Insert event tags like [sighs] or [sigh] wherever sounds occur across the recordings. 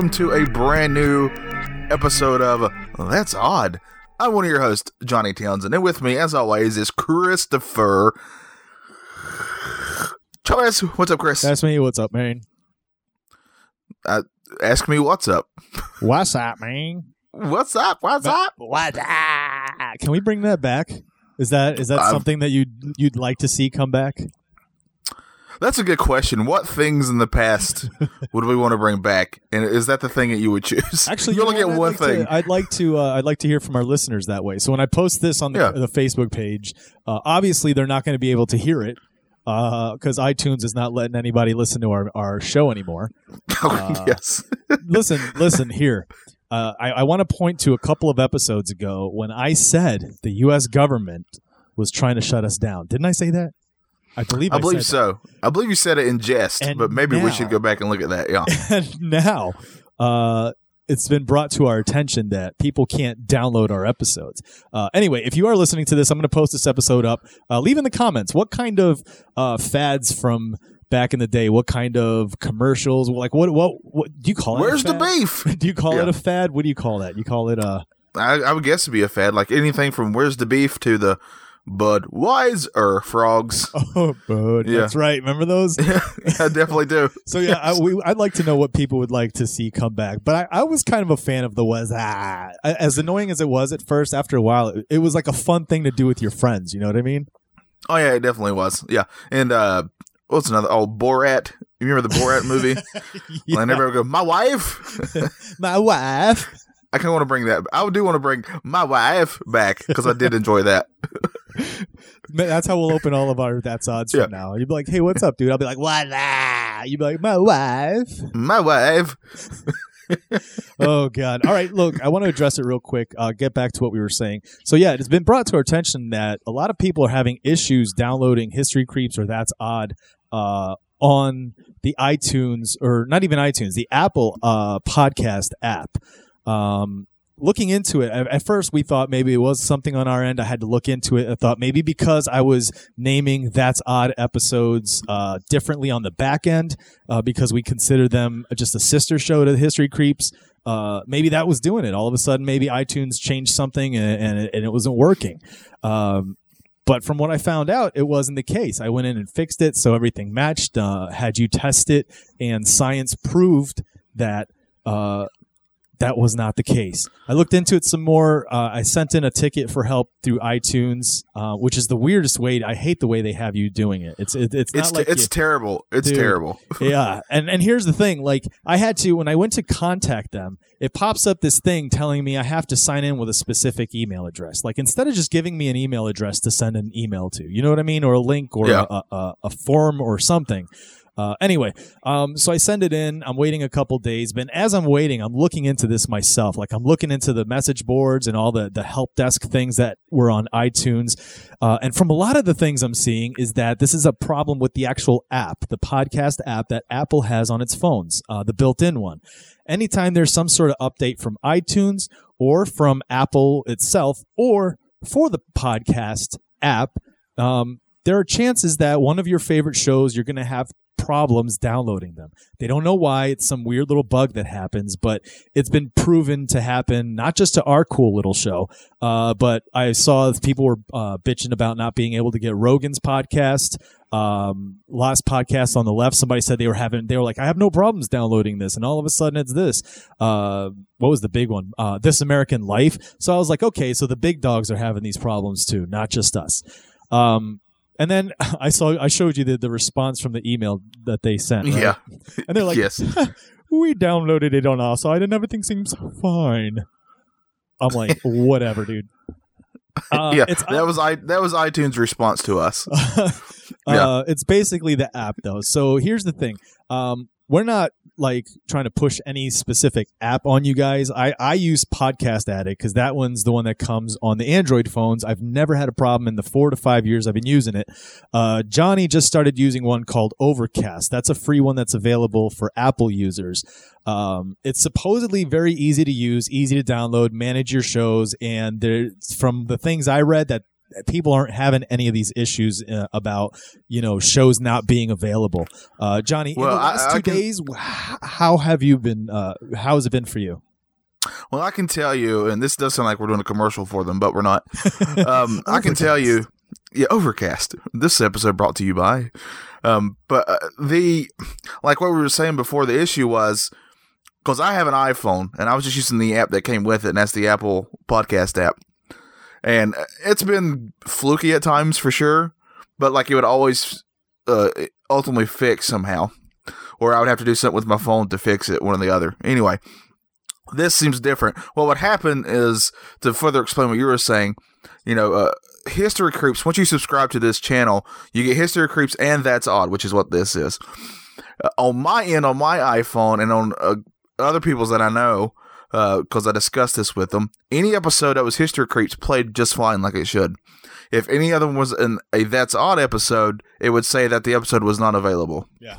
welcome to a brand new episode of That's Odd. I'm one of your hosts, Johnny Townsend, and with me, as always, is Christopher. Chris, what's up, Chris? That's me. What's up, man? Uh, ask me what's up. What's up, man? What's up? What's up? What? Can we bring that back? Is that is that Um, something that you'd you'd like to see come back? That's a good question. What things in the past [laughs] would we want to bring back? And is that the thing that you would choose? Actually, [laughs] you only get one like thing. To, I'd like to. Uh, I'd like to hear from our listeners that way. So when I post this on the, Yeah. the Facebook page, uh, obviously they're not going to be able to hear it because iTunes is not letting anybody listen to our, our show anymore. [laughs] uh, yes. listen, listen here. Uh, I, I want to point to a couple of episodes ago when I said the U.S. government was trying to shut us down. Didn't I say that? I believe I, I believe said that. so. I believe you said it in jest, And but maybe we should go back and look at that. Yeah. [laughs] and now uh, it's been brought to our attention that people can't download our episodes. Uh, anyway, if you are listening to this, I'm going to post this episode up. Uh, leave in the comments what kind of uh, fads from back in the day, what kind of commercials, like what what what do you call it? Where's the beef? [laughs] Do you call Yeah. it a fad? What do you call that? You call it a I, I would guess it'd be a fad. Like anything from Where's the Beef to the Budweiser frogs. [laughs] oh, bud. Yeah. That's right. Remember those? [laughs] yeah, I definitely do. [laughs] So yeah, I, we, I'd like to know what people would like to see come back. But I, I was kind of a fan of the was ah, as annoying as it was at first. After a while, it, it was like a fun thing to do with your friends. You know what I mean? Oh yeah, it definitely was. Yeah, and uh, what's another? Oh, Borat. You remember the Borat movie? Yeah. And everyone go, my wife. My wife. I kind of want to bring that. I do want to bring my wife back because I did enjoy that. That's how we'll open all of our that's odds Yeah. from now. You'd be like, "Hey, what's up, dude?" I'll be like, "What?" ah?" You'd be like, "My wife." My wife. [laughs] oh god all right look i want to address it real quick uh, get back to what we were saying so yeah it has been brought to our attention that a lot of people are having issues downloading history creeps or that's odd uh, on the itunes or not even itunes the apple uh, podcast app um, looking into it at, first we thought maybe it was something on our end i had to look into it i thought maybe because i was naming that's odd episodes uh, differently on the back end uh, because we consider them just a sister show to history creeps uh, maybe that was doing it all of a sudden maybe itunes changed something and, and, it, and it wasn't working um, but from what I found out, it wasn't the case. I went in and fixed it, so everything matched. Uh, had you test it, and science proved that uh, that was not the case. I looked into it some more. Uh, I sent in a ticket for help through iTunes, uh, which is the weirdest way. I hate the way they have you doing it. It's it, it's not It's like it's you- terrible. It's Dude. terrible. [laughs] yeah and and here's the thing like i had to when i went to contact them it pops up this thing telling me i have to sign in with a specific email address like instead of just giving me an email address to send an email to you know what i mean or a link or Yeah. a, a, a form or something uh, anyway, um, so I send it in. I'm waiting a couple days, but as I'm waiting, I'm looking into this myself. Like I'm looking into the message boards and all the the help desk things that were on iTunes. Uh, and from a lot of the things I'm seeing is that this is a problem with the actual app, the podcast app that Apple has on its phones, uh, the built-in one. Anytime there's some sort of update from iTunes or from Apple itself or for the podcast app, um, there are chances that one of your favorite shows you're going to have problems downloading them. They don't know why. It's some weird little bug that happens, but it's been proven to happen not just to our cool little show, uh, but I saw people were uh, bitching about not being able to get Rogan's podcast. Um, last podcast on the left, somebody said they were having, they were like, I have no problems downloading this. And all of a sudden it's this. Uh, what was the big one? Uh, This American Life. So I was like, okay, so the big dogs are having these problems too, not just us. Um, and then [laughs] I saw, I showed you the, the response from the email that they sent. right? Yeah. And they're like, yes. [laughs] we downloaded it on our side and everything seems fine. I'm like, [laughs] whatever, dude. Uh, yeah. That was i that was iTunes' response to us. uh, Yeah. it's basically the app though. So here's the thing. Um, we're not like trying to push any specific app on you guys. I, I use Podcast Addict because that one's the one that comes on the Android phones. I've never had a problem in the four to five years I've been using it. Uh, Johnny just started using one called Overcast. That's a free one that's available for Apple users. Um, it's supposedly very easy to use, easy to download, manage your shows, and there, from the things I read, that people aren't having any of these issues uh, about you know shows not being available. Uh, Johnny, Well, in the last I two can- days, how have you been? Uh, how has it been for you? Well, I can tell you, and this does sound like we're doing a commercial for them, but we're not. [laughs] Um, I can tell you, yeah, Overcast. This episode brought to you by. Um, but uh, the like what we were saying before, the issue was because I have an iPhone and I was just using the app that came with it, and that's the Apple Podcast app. And it's been fluky at times for sure, but like it would always uh, ultimately fix somehow, or I would have to do something with my phone to fix it, one or the other. Anyway, this seems different. Well, what happened is to further explain what you were saying, you know, uh, History Creeps, once you subscribe to this channel, you get History Creeps and That's Odd, which is what this is. Uh, on my end, on my iPhone, and on uh, other people's that I know, Uh, because I discussed this with them, any episode that was History Creeps played just fine like it should. If any other one was an, a That's Odd episode, it would say that the episode was not available. Yeah.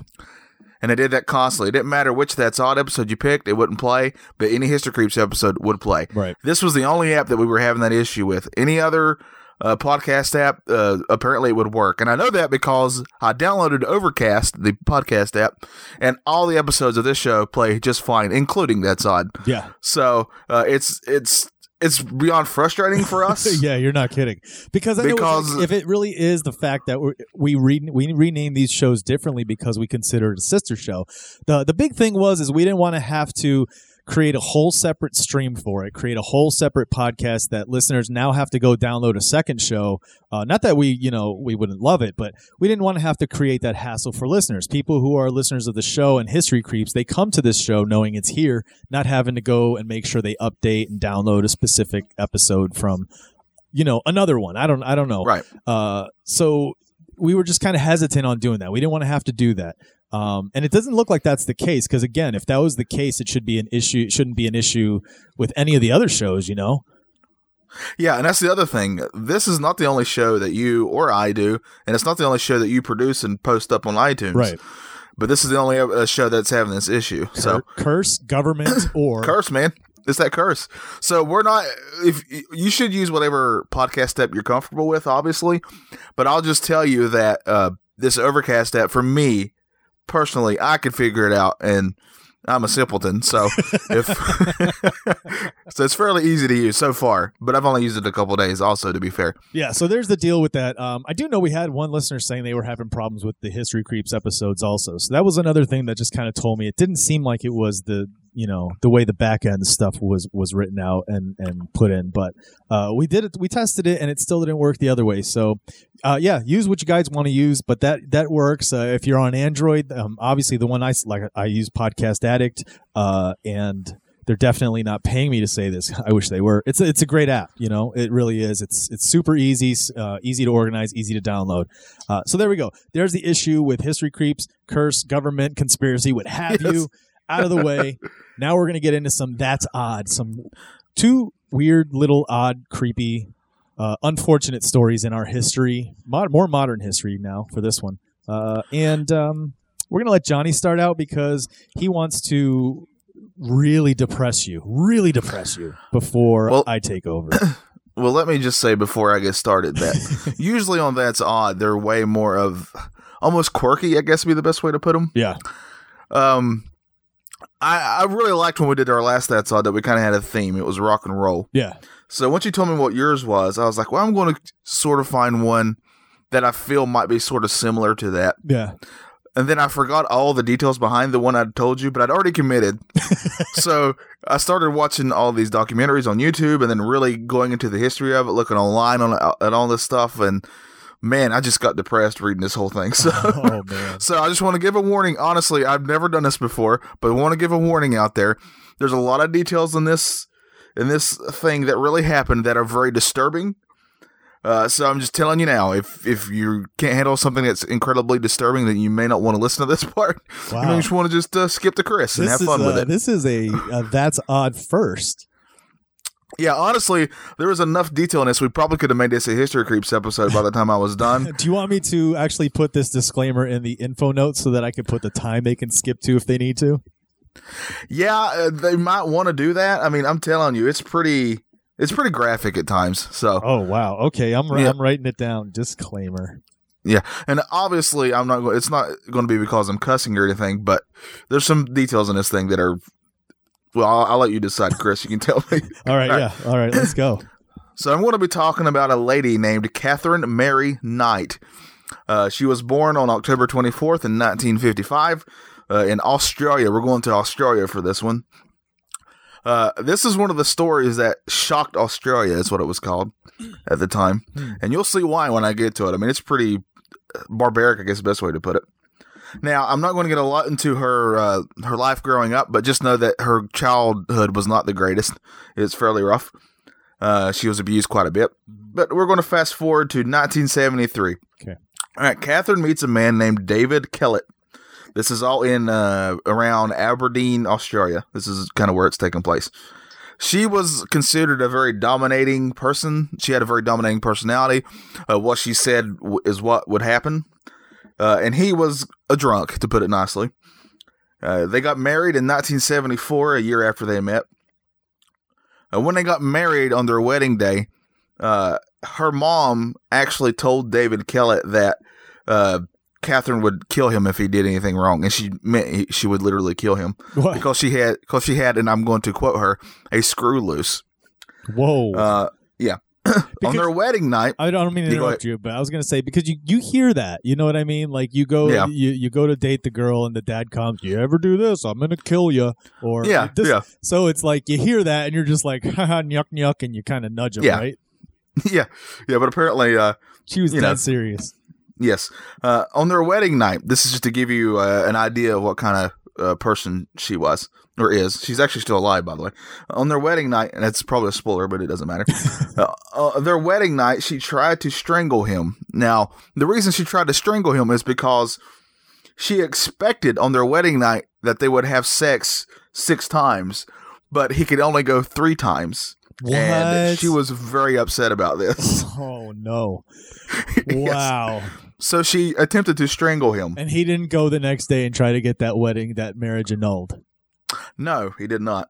And it did that constantly. It didn't matter which That's Odd episode you picked, it wouldn't play, but any History Creeps episode would play. Right. This was the only app that we were having that issue with. Any other uh, podcast app, uh, apparently it would work. And I know that because I downloaded Overcast, the podcast app, and all the episodes of this show play just fine, including That's Odd. Yeah. So uh, it's it's it's beyond frustrating for us. [laughs] yeah, you're not kidding. Because I Because- like, if it really is the fact that we re- we rename these shows differently because we consider it a sister show. The the big thing was is we didn't want to have to create a whole separate stream for it, create a whole separate podcast that listeners now have to go download a second show. Uh, not that we, you know, we wouldn't love it, but we didn't want to have to create that hassle for listeners. People who are listeners of the show and History Creeps, they come to this show knowing it's here, not having to go and make sure they update and download a specific episode from, you know, another one. I don't, I don't know. Right. Uh, so we were just kind of hesitant on doing that. We didn't want to have to do that. Um, and it doesn't look like that's the case because again, if that was the case, it should be an issue. It shouldn't be an issue with any of the other shows, you know. Yeah, and that's the other thing. This is not the only show that you or I do, and it's not the only show that you produce and post up on iTunes. Right. But this is the only uh, show that's having this issue. So curse government [coughs] or curse, man. It's that curse. So we're not. If you should use whatever podcast app you're comfortable with, obviously. But I'll just tell you that uh, this Overcast app, for me personally, I could figure it out, and I'm a simpleton. So [laughs] if [laughs] so, it's fairly easy to use so far. But I've only used it a couple days. Also, to be fair. Yeah, so there's the deal with that. Um, I do know we had one listener saying they were having problems with the History Creeps episodes also. So that was another thing that just kind of told me it didn't seem like it was the you know the way the back end stuff was was written out and and put in. But uh, we did it, we tested it, and it still didn't work the other way. So uh, yeah, use what you guys want to use, but that that works. Uh, if you're on Android, um, obviously the one I like I use Podcast Addict, uh, and they're definitely not paying me to say this. [laughs] I wish they were. It's a, it's a great app, you know. It really is. It's it's super easy, uh, easy to organize, easy to download. Uh, so there we go. There's the issue with history creeps, curse, government, conspiracy, what have [laughs] Yes. you, out of the way. now we're gonna get into some that's odd, some two weird, little, odd, creepy, uh, unfortunate stories in our history, mod- more modern history now for this one. Uh, and um, we're gonna let Johnny start out because he wants to really depress you, really depress you before Well- I take over. [clears throat] Well, let me just say before I get started that [laughs] usually on That's Odd, they're way more of almost quirky, I guess would be the best way to put them. yeah, Um, I, I really liked when we did our last That's Odd that we kind of had a theme. It was rock and roll. yeah, So once you told me what yours was, I was like, well, I'm going to sort of find one that I feel might be sort of similar to that. yeah. And then I forgot all the details behind the one I'd told you, but I'd already committed. [laughs] so I started watching all these documentaries on YouTube and then really going into the history of it, looking online on at all this stuff. And man, I just got depressed reading this whole thing. So. [laughs] Oh man, So I just want to give a warning. Honestly, I've never done this before, but I want to give a warning out there. There's a lot of details in this in this thing that really happened that are very disturbing. Uh, so I'm just telling you now, if if you can't handle something that's incredibly disturbing, then you may not want to listen to this [laughs] part. You may just want to just uh, skip to Chris and have fun with uh, it. this is a uh, that's odd first. Yeah, honestly, there was enough detail in this. We probably could have made this a History Creeps episode by the time I was done. [laughs] Do you want me to actually put this disclaimer in the info notes so that I can put the time they can skip to if they need to? Yeah, uh, they might want to do that. I mean, I'm telling you, it's pretty It's pretty graphic at times. So Oh wow. Okay, I'm Yeah. I'm writing it down. Disclaimer. yeah, and obviously I'm not. It's not going to be because I'm cussing or anything, but there's some details in this thing that are. Well, I'll, I'll let you decide, Chris. You can tell me. All right, [laughs] All right. yeah. All right, let's go. So I'm going to be talking about a lady named Katherine Mary Knight. Uh, she was born on October 24th in 1955 uh, in Australia. We're going to Australia for this one. Uh, this is one of the stories that shocked Australia. Is what it was called at the time, Hmm. and you'll see why when I get to it. I mean, it's pretty uh, barbaric, I guess, the best way to put it. Now, I'm not going to get a lot into her uh, her life growing up, but just know that her childhood was not the greatest. It's fairly rough. Uh, she was abused quite a bit. But we're going to fast forward to 1973. Okay. All right. Katherine meets a man named David Kellett. This is all in uh, around Aberdeen, Australia. This is kind of where it's taking place. She was considered a very dominating person. She had a very dominating personality. Uh, what she said w- is what would happen. Uh, and he was a drunk, to put it nicely. Uh, they got married in 1974, a year after they met. And when they got married on their wedding day, uh, her mom actually told David Kellett that uh, Katherine would kill him if he did anything wrong, and she meant he, she would literally kill him What? because she had because she had, and I'm going to quote her, a screw loose. Whoa. Uh, yeah, on their wedding night. I don't mean to interrupt you, but I was gonna say because you you hear that, you know what I mean? Like you go Yeah. you you go to date the girl and the dad comes, you ever do this? I'm gonna kill you. Or Yeah, yeah, So it's like you hear that and you're just like [laughs] haha nyuk nyuk and you kind of nudge him, Yeah. right? [laughs] yeah, yeah. But apparently, uh, She was dead know. serious. Yes. Uh, on their wedding night, this is just to give you uh, an idea of what kind of uh, person she was or is. She's actually still alive, by the way. On their wedding night, and it's probably a spoiler, but it doesn't matter. [laughs] uh, uh, their wedding night, she tried to strangle him. Now, the reason she tried to strangle him is because she expected on their wedding night that they would have sex six times, but he could only go three times. What? And she was very upset about this. Oh no! [laughs] Yes. Wow! So she attempted to strangle him. And he didn't go the next day and try to get that wedding, that marriage annulled. No, he did not.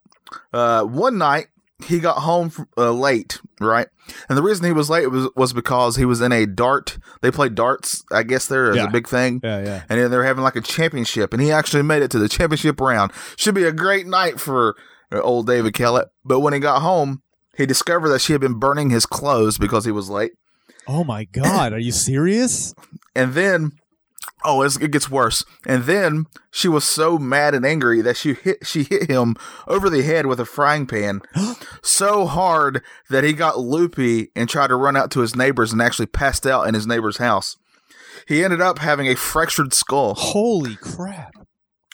Uh, one night he got home from, uh, late, right? And the reason he was late was was because he was in a dart. They played darts, I guess. There is Yeah. a big thing, Yeah, yeah. and then they're having like a championship, and he actually made it to the championship round. Should be a great night for uh, old David Kellett. But when he got home, he discovered that she had been burning his clothes because he was late. Oh my God! Are you serious? [laughs] And then, oh, it's, it gets worse. And then she was so mad and angry that she hit she hit him over the head with a frying pan [gasps] so hard that he got loopy and tried to run out to his neighbors and actually passed out in his neighbor's house. He ended up having a fractured skull, Holy crap!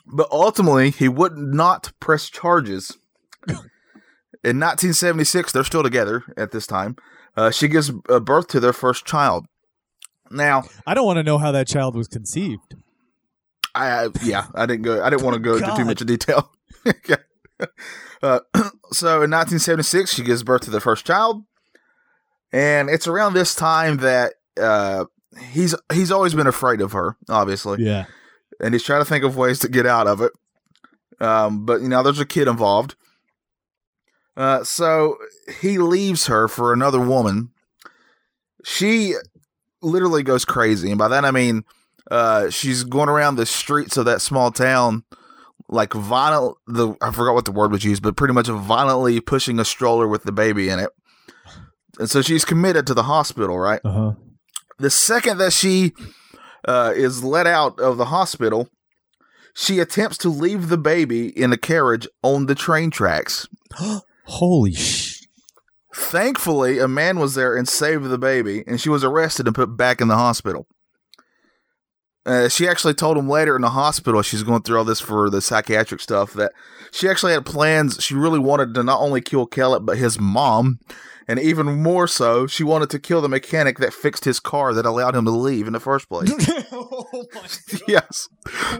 but ultimately he would not press charges. [laughs] In 1976, they're still together at this time. Uh, she gives uh, birth to their first child. Now, I don't want to know how that child was conceived. I I- yeah, I didn't go. I didn't want to go into too much detail. [laughs] yeah. Uh, [clears throat] so in 1976, she gives birth to the first child, and it's around this time that uh, he's he's always been afraid of her, obviously, Yeah. and he's trying to think of ways to get out of it. Um, but you know, there's a kid involved. Uh, so he leaves her for another woman. She literally goes crazy, and by that I mean uh, she's going around the streets of that small town, like violent. The I forgot what the word was used, but pretty much violently pushing a stroller with the baby in it. And so she's committed to the hospital, right? Uh huh. The second that she uh, is let out of the hospital, she attempts to leave the baby in a carriage on the train tracks. [gasps] [gasps] Holy sh! Thankfully, a man was there and saved the baby, and she was arrested and put back in the hospital. Uh, she actually told him later in the hospital, she's going through all this for the psychiatric stuff, that she actually had plans. She really wanted to not only kill Kellett, but his mom. And even more so, she wanted to kill the mechanic that fixed his car that allowed him to leave in the first place. [laughs] oh [laughs] yes.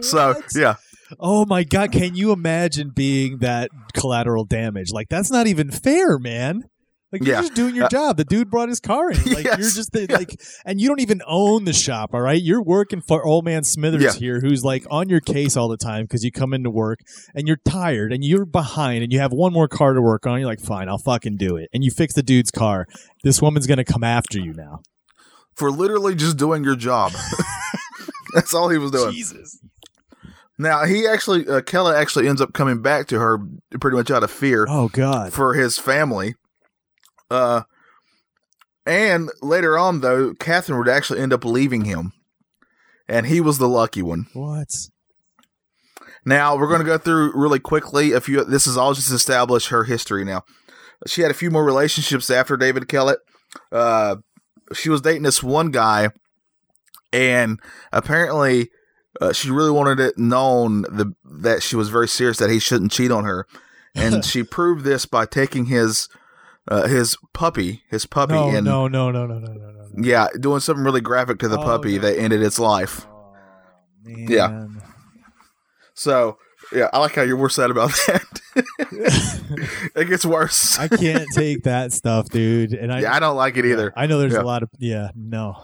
So, yeah. Oh my god, can you imagine being that collateral damage? Like that's not even fair, man. Like you're Yeah. just doing your Uh, job. The dude brought his car in. [laughs] Like Yes. you're just the, Yeah. like, and you don't even own the shop. All right, you're working for old man Smithers Yeah. here, who's like on your case all the time because you come into work and you're tired and you're behind and you have one more car to work on. You're like, fine, I'll fucking do it. And you fix the dude's car. This woman's gonna come after you now. For literally just doing your job. [laughs] That's all he was doing. Jesus. Now he actually, uh, Kella actually ends up coming back to her pretty much out of fear Oh God. for his family. Uh, and later on, though, Katherine would actually end up leaving him, and he was the lucky one. What? Now we're going to go through really quickly. A few. This is all just to establish her history. Now, she had a few more relationships after David Kellett. Uh, she was dating this one guy, and apparently, uh, she really wanted it known the, that she was very serious that he shouldn't cheat on her, and [laughs] she proved this by taking his uh, his puppy, his puppy, No, and no, no, no, no, no, no, no. yeah, doing something really graphic to the Oh, puppy that ended its life. Oh, man. Yeah. So yeah, I like how you're more sad about [laughs] that. [laughs] it gets worse. I can't take that stuff, dude. And I, yeah, I don't like it either. I know there's Yeah. a lot of yeah, no.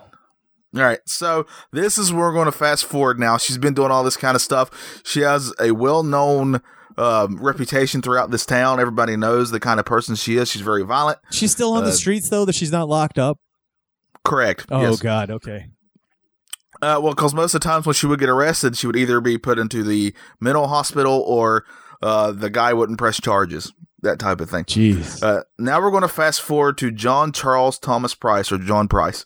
All right, so this is where we're going to fast forward now. She's been doing all this kind of stuff. She has a well-known um, reputation throughout this town. Everybody knows the kind of person she is. She's very violent. She's still on the Uh, streets though. That she's not locked up. Correct. Oh yes. God. Okay. Uh, well, because most of the times when she would get arrested, she would either be put into the mental hospital or uh, the guy wouldn't press charges. That type of thing. Jeez. Uh, now we're going to fast forward to John Charles Thomas Price or John Price.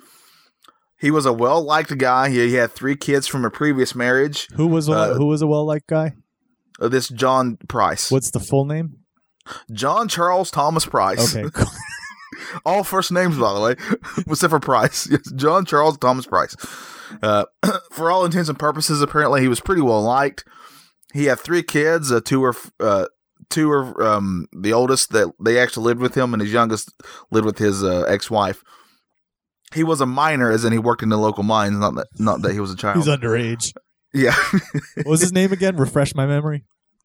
He was a well liked guy. He, he had three kids from a previous marriage. who was a, uh, who was a well liked guy? Uh, this John Price. What's the full name? John Charles Thomas Price. Okay. [laughs] cool. All first names, by the way, [laughs] except for Price. [laughs] Yes, John Charles Thomas Price. Uh, [clears throat] for all intents and purposes, apparently he was pretty well liked. He had three kids. Uh, two were uh, two were um, the oldest that they actually lived with him, and his youngest lived with his uh, ex-wife. He was a minor, as in he worked in the local mines. Not that not that he was a child. He's underage. yeah, [laughs] What was his name again? Refresh my memory.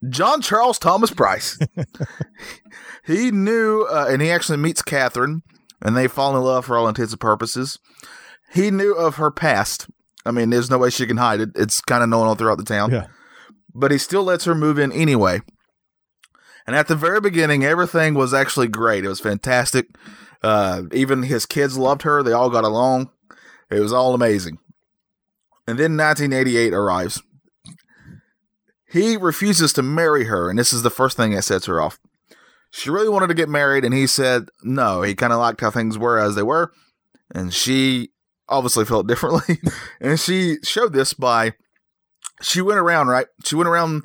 John Charles Thomas Price. [laughs] he knew, uh, and he actually meets Katherine, and they fall in love for all intents and purposes. He knew of her past. I mean, there's no way she can hide it. It's kind of known all throughout the town. Yeah. But he still lets her move in anyway. And at the very beginning, everything was actually great. It was fantastic. Uh, even his kids loved her. They all got along. It was all amazing. And then 1988 arrives. He refuses to marry her, and this is the first thing that sets her off. She really wanted to get married, and he said no. He kind of liked how things were as they were, and she obviously felt [laughs] differently. and she showed this by she went around right. She went around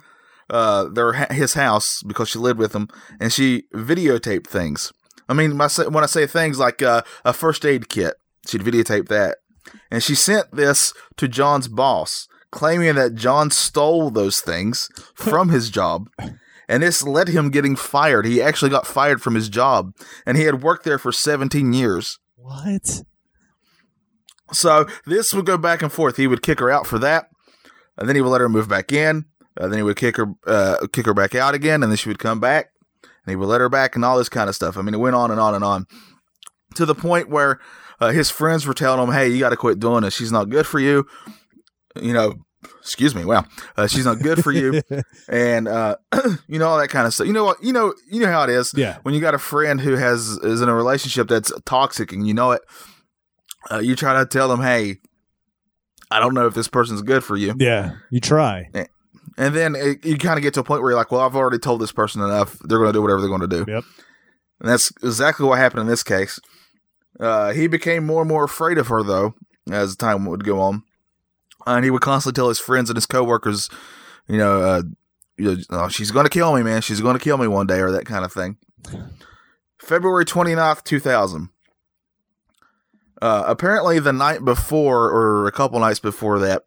uh, their his house because she lived with him, and she videotaped things. I mean, my, when I say things like uh, a first aid kit, she'd videotape that, and she sent this to John's boss, claiming that John stole those things from his job. And this led him getting fired. He actually got fired from his job, and he had worked there for 17 years. What? So this would go back and forth. He would kick her out for that, and then he would let her move back in. Uh, then he would kick her, uh, kick her back out again, and then she would come back, he would let her back, and all this kind of stuff. I mean, it went on and on and on, to the point where uh, his friends were telling him, "Hey, you got to quit doing this. She's not good for you." You know, excuse me. Wow, uh, she's not good for you, [laughs] and uh, [clears throat] you know all that kind of stuff. You know what? You know, you know how it is Yeah. when you got a friend who has is in a relationship that's toxic, and you know it. Uh, you try to tell them, "Hey, I don't know if this person's good for you," Yeah. You try. and then it, you kind of get to a point where you're like, "Well, I've already told this person enough. They're going to do whatever they're going to do." Yep. And that's exactly what happened in this case. Uh, he became more and more afraid of her, though, as time would go on, and he would constantly tell his friends and his coworkers, you know, uh, you know oh, she's going to kill me, man. She's going to kill me one day, or that kind of thing. February 29th, 2000. Uh, apparently, the night before, or a couple nights before that,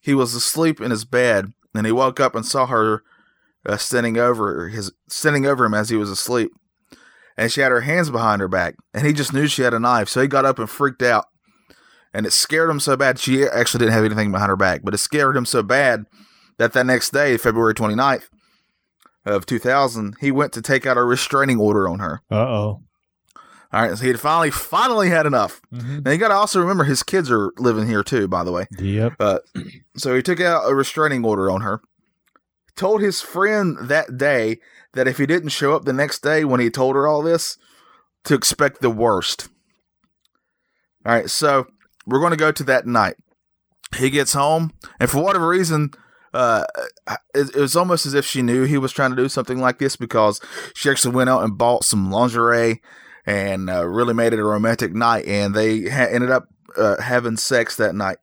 he was asleep in his bed, and he woke up and saw her uh, standing over his standing over him as he was asleep, and she had her hands behind her back, and he just knew she had a knife, so he got up and freaked out, and it scared him so bad. She actually didn't have anything behind her back, but it scared him so bad that that next day, February 29th of 2000, he went to take out a restraining order on her. Uh oh. All right, so he had finally finally had enough. Mhm. Now you got to also remember his kids are living here too. By the way, Yep. uh, so he took out a restraining order on her. Told his friend that day that if he didn't show up the next day when he told her all this, to expect the worst. All right, so we're going to go to that night. He gets home, and for whatever reason, uh, it, it was almost as if she knew he was trying to do something like this because she actually went out and bought some lingerie and uh, really made it a romantic night. And they ha- ended up uh, having sex that night.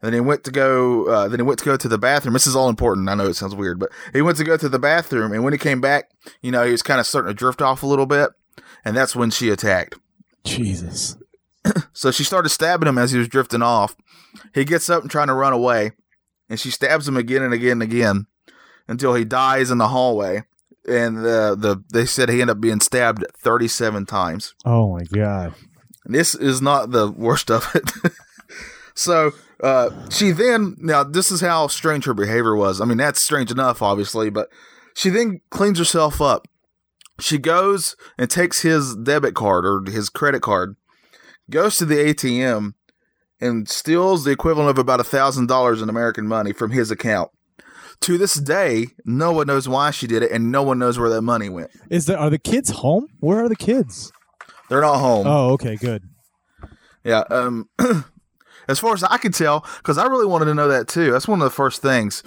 And then he went to go. Uh, then he went to go to the bathroom. This is all important. I know it sounds weird, but he went to go to the bathroom, and when he came back, you know, he was kind of starting to drift off a little bit, and that's when she attacked. Jesus. [clears throat] So she started stabbing him as he was drifting off. He gets up and trying to run away, and she stabs him again and again and again until he dies in the hallway. And the the they said he ended up being stabbed 37 times. Oh my god. And this is not the worst of it. [laughs] so uh, she then now this is how strange her behavior was. I mean that's strange enough, obviously, but she then cleans herself up. She goes and takes his debit card or his credit card, goes to the ATM, and steals the equivalent of about a thousand dollars in American money from his account. To this day, no one knows why she did it, and no one knows where that money went. Is there are the kids home? Where are the kids? They're not home. Oh, okay, good. Yeah. Um, [clears throat] as far as I could tell, because I really wanted to know that too. That's one of the first things.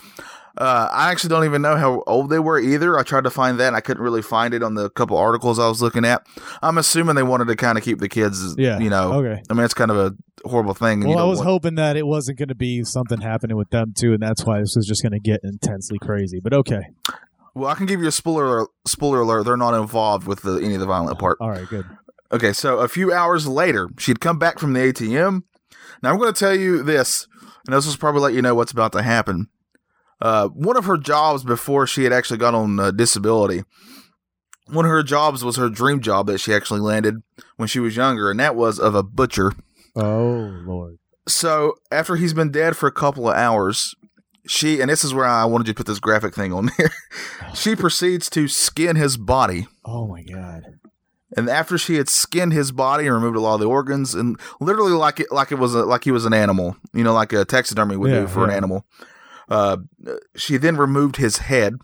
Uh, I actually don't even know how old they were either. I tried to find that, and I couldn't really find it on the couple articles I was looking at. I'm assuming they wanted to kind of keep the kids, Yeah. you know. Okay. I mean, it's kind of a horrible thing. Well, I was want- hoping that it wasn't going to be something happening with them too, and that's why this was just going to get intensely crazy. But okay, well, I can give you a spoiler spoiler alert. They're not involved with the, any of the violent part. all right, good. Okay, so a few hours later, she'd come back from the ATM. Now I'm going to tell you this, and this will probably let you know what's about to happen. Uh, one of her jobs before she had actually got on uh, disability, one of her jobs was her dream job that she actually landed when she was younger, and that was of a butcher. Oh lord. So after he's been dead for a couple of hours, she and this is where I wanted you to put this graphic thing on [laughs] there. she [sighs] proceeds to skin his body. Oh my god. And after she had skinned his body and removed a lot of the organs, and literally like it, like it was a, like he was an animal, you know, like a taxidermy would Yeah, do for an yeah. animal. Uh, she then removed his head.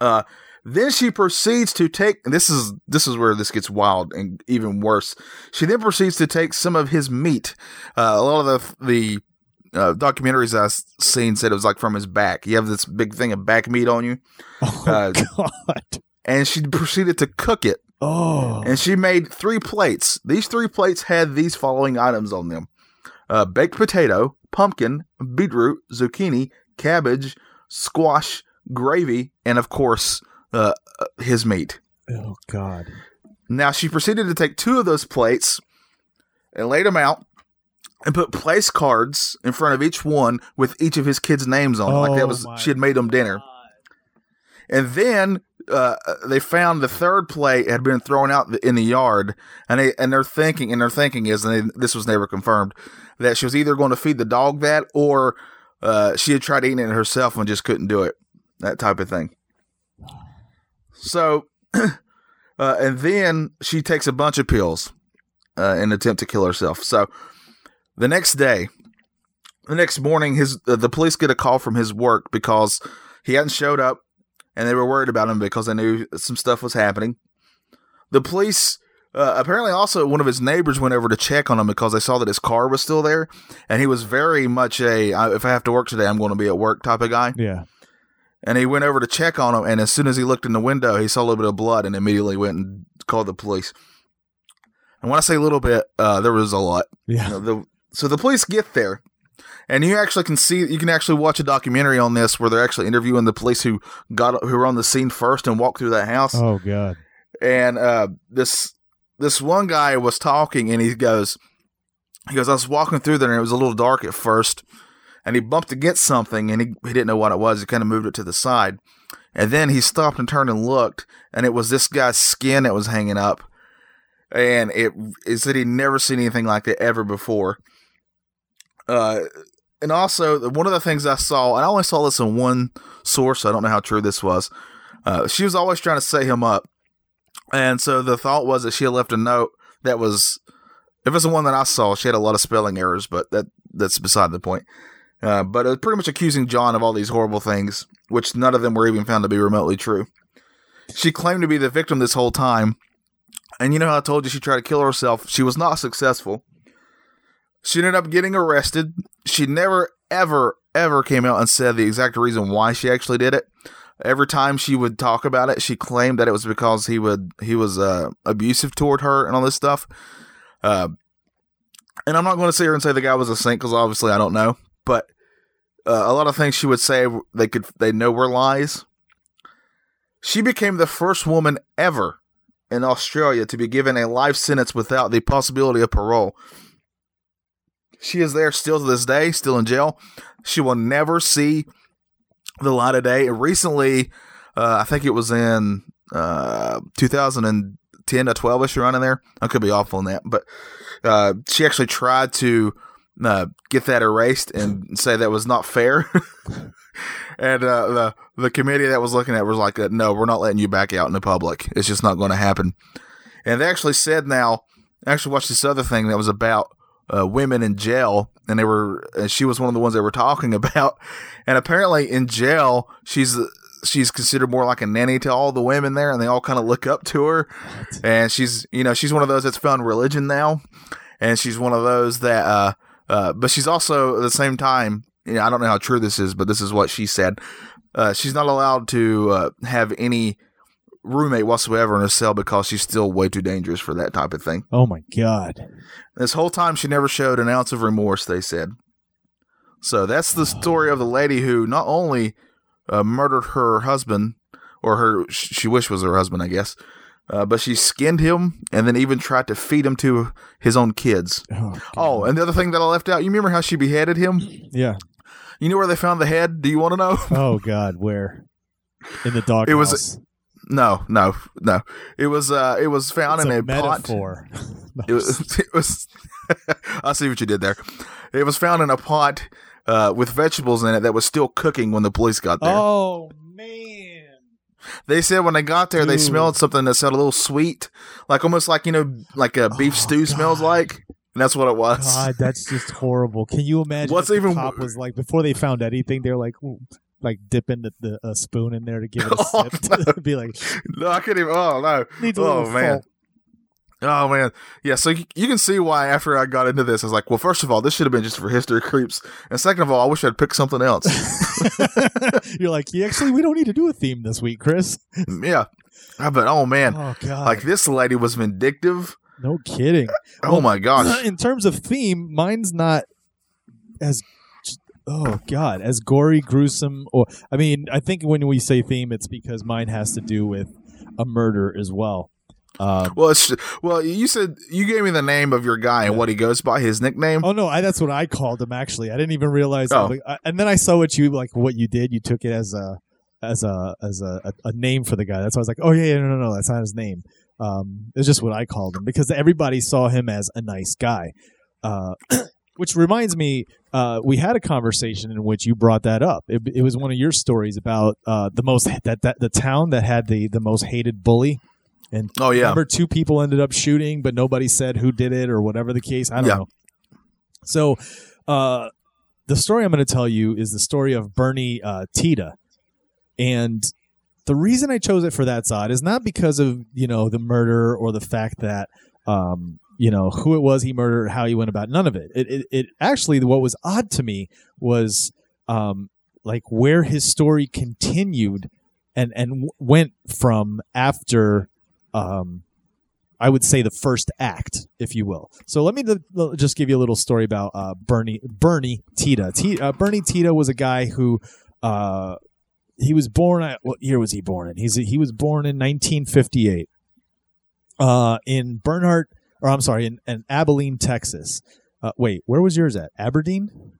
Uh, then she proceeds to take. This is this is where this gets wild and even worse. She then proceeds to take some of his meat. Uh, a lot of the the uh, documentaries I've seen said it was like from his back. You have this big thing of back meat on you, Oh Uh, god. and she proceeded to cook it Oh. and she made three plates. These three plates had these following items on them uh, baked potato, pumpkin, beetroot, zucchini, cabbage, squash, gravy, and of course, uh, uh, his meat. Oh god. Now, she proceeded to take two of those plates and laid them out and put place cards in front of each one with each of his kids' names on it. Like that Oh was, she had made them dinner. And then uh, they found the third plate had been thrown out in the yard, and they and they're thinking and their thinking is, and they, this was never confirmed, that she was either going to feed the dog that or uh, she had tried eating it herself and just couldn't do it, that type of thing. So, [clears throat] uh, and then she takes a bunch of pills uh, in attempt to kill herself. So, the next day, the next morning, his the police get a call from his work because he hadn't showed up and they were worried about him because they knew some stuff was happening. The police uh, apparently also one of his neighbors went over to check on him because they saw that his car was still there, and he was very much a if I have to work today, I'm going to be at work type of guy. Yeah. And he went over to check on him, and as soon as he looked in the window, he saw a little bit of blood, and immediately went and called the police. And when I say a little bit, uh, there was a lot. Yeah. You know, the, so the police get there, and you actually can see you can actually watch a documentary on this where they're actually interviewing the police who got who were on the scene first and walked through that house. Oh god. And uh, this this one guy was talking, and he goes, he goes, I was walking through there, and it was a little dark at first, and he bumped against something, and he, he didn't know what it was. He kind of moved it to the side, and then he stopped and turned and looked, and it was this guy's skin that was hanging up, and it it said he'd never seen anything like that ever before. Uh, and also one of the things I saw, and I only saw this in one source. So I don't know how true this was. Uh, she was always trying to set him up, and so the thought was that she had left a note that was if it's the one that I saw, she had a lot of spelling errors, but that that's beside the point. Uh, but it was pretty much accusing John of all these horrible things, which none of them were even found to be remotely true. She claimed to be the victim this whole time, and you know how I told you she tried to kill herself. She was not successful. She ended up getting arrested. She never, ever, ever came out and said the exact reason why she actually did it. Every time she would talk about it, she claimed that it was because he would he was uh, abusive toward her and all this stuff. Uh, and I'm not going to sit here and say the guy was a saint because obviously I don't know, but uh, a lot of things she would say they could they know were lies. She became the first woman ever in Australia to be given a life sentence without the possibility of parole. She is there still to this day, still in jail. She will never see the light of day. Recently, uh, I think it was in uh, 2010 to 12 ish around in there. I could be off on that, but uh, she actually tried to uh, get that erased and say that was not fair. [laughs] and uh, the the committee that was looking at was like, uh, "No, we're not letting you back out in the public. It's just not going to happen." And they actually said now, actually watched this other thing that was about uh, women in jail, and they were, and she was one of the ones they were talking [laughs] about. And apparently, in jail, she's she's considered more like a nanny to all the women there, and they all kind of look up to her. And she's, you know, she's one of those that's found religion now, and she's one of those that, uh, uh, but she's also at the same time, you know, I don't know how true this is, but this is what she said. Uh, she's not allowed to uh, have any roommate whatsoever in a cell because she's still way too dangerous for that type of thing. Oh my god! This whole time, she never showed an ounce of remorse. They said. So that's the story of the lady who not only uh, murdered her husband, or her she wished was her husband, I guess, uh, but she skinned him and then even tried to feed him to his own kids. Oh, Oh, and the other thing that I left out, you remember how she beheaded him? yeah. You know where they found the head? Do you want to know? Oh God, where? In the dog. [laughs] It was- No, no, no. It was uh it was found it's in a, a, pot. metaphor. [laughs] It was it was [laughs] I see what you did there. It was found in a pot uh with vegetables in it that was still cooking when the police got there. oh man. They said when they got there they smelled something that sounded a little sweet, like almost like you know like a beef Oh, stew smells like. And that's what it was. God, that's just horrible. Can you imagine What's what the even cop was like before they found anything? They're like, like dipping the, the a spoon in there to give it a [laughs] Oh, sip. [laughs] Be like, [laughs] No, I can't even. Oh no. needs a Oh little man. Oh man, yeah. So you, you can see why after I got into this, I was like, well, first of all, this should have been just for history creeps, and second of all, I wish I'd picked something else. You're like, yeah, actually, we don't need to do a theme this week, Chris. yeah, Ah, but oh man, Oh God, like this lady was vindictive. no kidding. Oh Well, my gosh, [clears throat] In terms of theme, mine's not as oh god as gory, gruesome. Or I mean, I think when we say theme, it's because mine has to do with a murder as well. Um, well, it's well. You said you gave me the name of your guy and what he goes by, his nickname. oh no, I, that's what I called him. Actually, I didn't even realize. Oh. I- and then I saw what you like. What you did, you took it as a as a as a, a, a name for the guy. That's why I was like, oh yeah, yeah, no, no, no, that's not his name. Um, it's just what I called him because everybody saw him as a nice guy. Uh, which reminds me, uh, we had a conversation in which you brought that up. It, it was one of your stories about uh, the most that, that the town that had the the most hated bully. And Oh yeah, remember, two people ended up shooting, but nobody said who did it or whatever the case. I don't Yeah. know. So, uh, the story I'm going to tell you is the story of Bernie uh, Tiede, and the reason I chose it for that side is not because of you know the murder or the fact that um, you know who it was he murdered, how he went about. None of it. It, it, it actually what was odd to me was um, like where his story continued and and went from after um, I would say the first act, if you will. So let me th- just give you a little story about uh, Bernie Bernie Tiede. T- uh, Bernie Tiede was a guy who uh, he was born at what year was he born in? He's he was born in 1958 uh, in Bernhardt, or I'm sorry, in, in Abilene, Texas. Uh, wait, where was yours at? Aberdeen.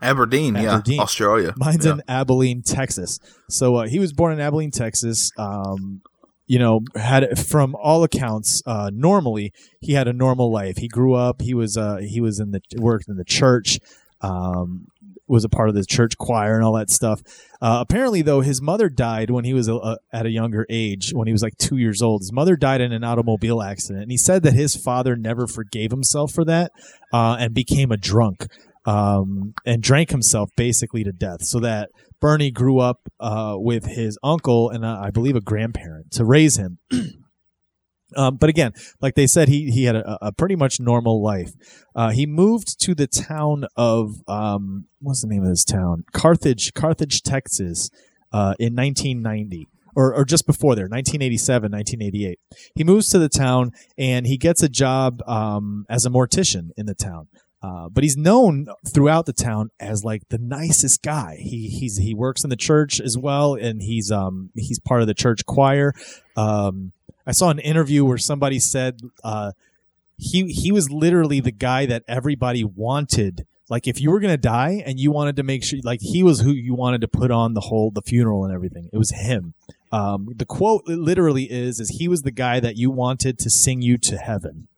Aberdeen, Aberdeen. yeah, Australia. Mine's yeah. in Abilene, Texas. So uh, he was born in Abilene, Texas. Um, you know, had from all accounts, uh, normally he had a normal life. He grew up. He was uh, he was in the worked in the church. Um, was a part of the church choir and all that stuff. Uh, apparently, though, his mother died when he was a, a, at a younger age, when he was like two years old. His mother died in an automobile accident, and he said that his father never forgave himself for that uh, and became a drunk um, and drank himself basically to death. So that Bernie grew up uh, with his uncle and uh, I believe a grandparent to raise him. [clears throat] Um, but again, like they said, he he had a, a pretty much normal life. Uh, he moved to the town of um, what's the name of this town? Carthage, Carthage, Texas, uh, in 1990. Or, or just before there, 1987, 1988. He moves to the town and he gets a job um, as a mortician in the town. Uh, but he's known throughout the town as like the nicest guy. He he's he works in the church as well, and he's um he's part of the church choir. Um, I saw an interview where somebody said uh, he he was literally the guy that everybody wanted. Like if you were gonna die and you wanted to make sure, like he was who you wanted to put on the whole the funeral and everything. It was him. Um, the quote literally is is he was the guy that you wanted to sing you to heaven.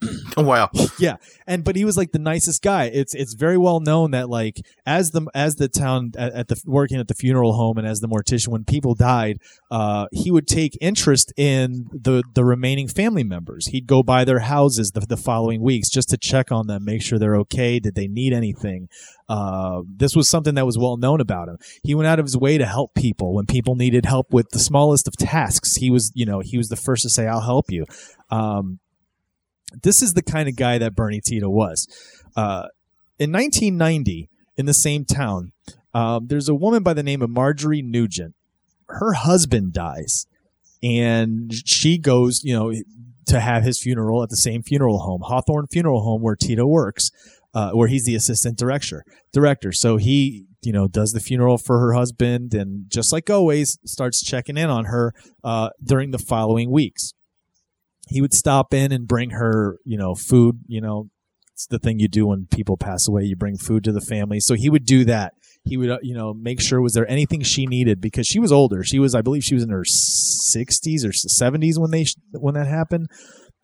[clears throat] Oh wow. yeah, and but he was like the nicest guy. It's it's very well known that like as the as the town at, at the working at the funeral home and as the mortician when people died, uh, he would take interest in the the remaining family members. He'd go by their houses the, the following weeks just to check on them, make sure they're okay. Did they need anything? Uh, this was something that was well known about him. He went out of his way to help people when people needed help with the smallest of tasks. He was, you know, he was the first to say, "I'll help you." Um, this is the kind of guy that Bernie Tiede was. Uh, in 1990, in the same town, um, there's a woman by the name of Marjorie Nugent. Her husband dies, and she goes, you know, to have his funeral at the same funeral home, Hawthorne Funeral Home, where Tiede works, uh, where he's the assistant director. Director. So he, you know, does the funeral for her husband, and just like always, starts checking in on her uh, during the following weeks he would stop in and bring her, you know, food. You know, it's the thing you do when people pass away. You bring food to the family. So he would do that. He would, uh, you know, make sure was there anything she needed because she was older. She was, I believe, she was in her sixties or seventies when they when that happened.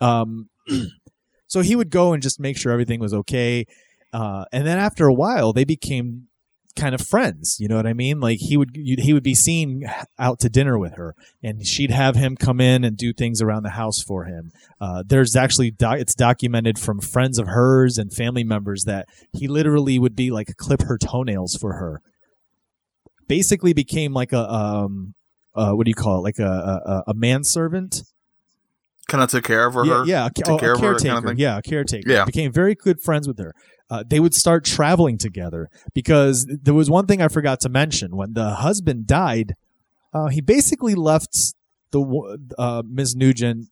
Um, [clears throat] so he would go and just make sure everything was okay. Uh, and then after a while, they became kind of friends. You know what I mean? Like he would he would be seen out to dinner with her, and she'd have him come in and do things around the house for him. Uh, there's actually it's documented from friends of hers and family members that he literally would be like clip her toenails for her. Basically, became like a um, uh, what do you call it? Like a a, a manservant. Kind of took care of her. Yeah, yeah, a, Took oh, care a of her, caretaker. kind of yeah, a caretaker. Yeah. became very good friends with her. Uh, they would start traveling together because there was one thing I forgot to mention. When the husband died, uh, he basically left the uh, Ms. Nugent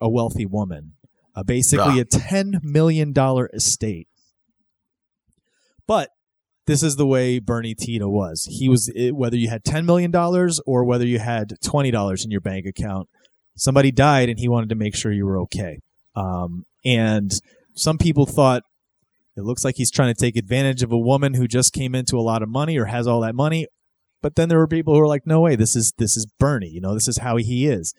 a wealthy woman, uh, basically a ten million dollar estate. But this is the way Bernie Tiede was. He was whether you had ten million dollars or whether you had twenty dollars in your bank account. Somebody died, and he wanted to make sure you were okay. Um, and some people thought it looks like he's trying to take advantage of a woman who just came into a lot of money or has all that money. But then there were people who were like, "No way, this is this is Bernie. You know, this is how he is."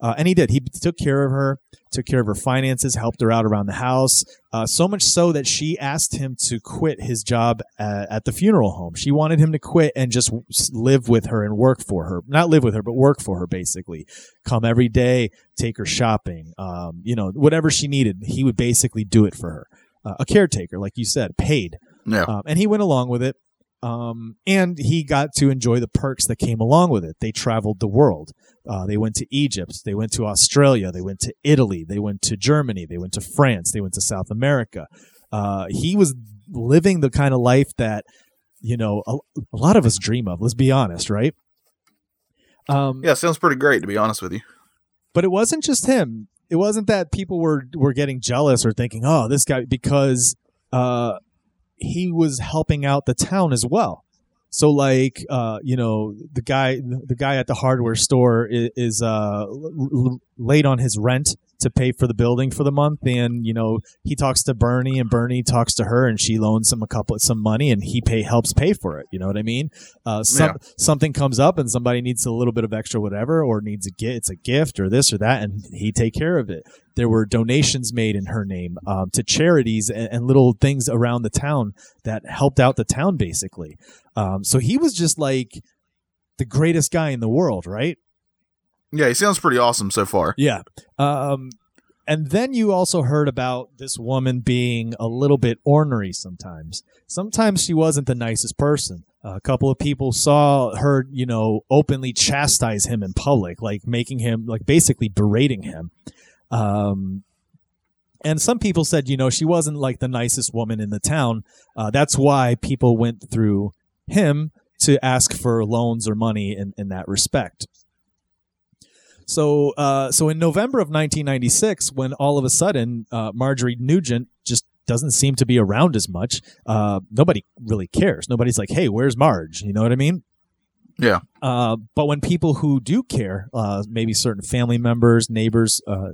Uh, and he did. He took care of her, took care of her finances, helped her out around the house. Uh, so much so that she asked him to quit his job at, at the funeral home. She wanted him to quit and just live with her and work for her. Not live with her, but work for her, basically. Come every day, take her shopping. Um, you know, whatever she needed, he would basically do it for her. Uh, a caretaker, like you said, paid. Yeah. Um, and he went along with it. Um, and he got to enjoy the perks that came along with it. They traveled the world. Uh, they went to Egypt. They went to Australia. They went to Italy. They went to Germany. They went to France. They went to South America. Uh, he was living the kind of life that, you know, a, a lot of us dream of. Let's be honest, right? Um, yeah, sounds pretty great to be honest with you. but it wasn't just him. It wasn't that people were were getting jealous or thinking, "Oh, this guy," because uh, he was helping out the town as well. So, like, uh, you know, the guy the guy at the hardware store is, is uh, l- l- late on his rent to pay for the building for the month. And you know he talks to bernie and bernie talks to her and she loans him a couple of some money and he pay helps pay for it. You know what i mean? Uh, some, Yeah. something comes up and somebody needs a little bit of extra whatever or needs a gift it's a gift or this or that and he take care of it. There were donations made in her name um, to charities and, and little things around the town that helped out the town basically. Um, so he was just like the greatest guy in the world right Yeah, he sounds pretty awesome so far. yeah. Um, and then you also heard about this woman being a little bit ornery sometimes. Sometimes she wasn't the nicest person. a couple of people saw her, you know, openly chastise him in public, like making him, like basically berating him. Um, and some people said, you know, she wasn't like the nicest woman in the town. Uh, that's why people went through him to ask for loans or money in, in that respect. So, uh, so in November of 1996, when all of a sudden uh, Marjorie Nugent just doesn't seem to be around as much, uh, nobody really cares. Nobody's like, "Hey, where's Marge?" You know what I mean? Yeah. Uh, but when people who do care, uh, maybe certain family members, neighbors, uh,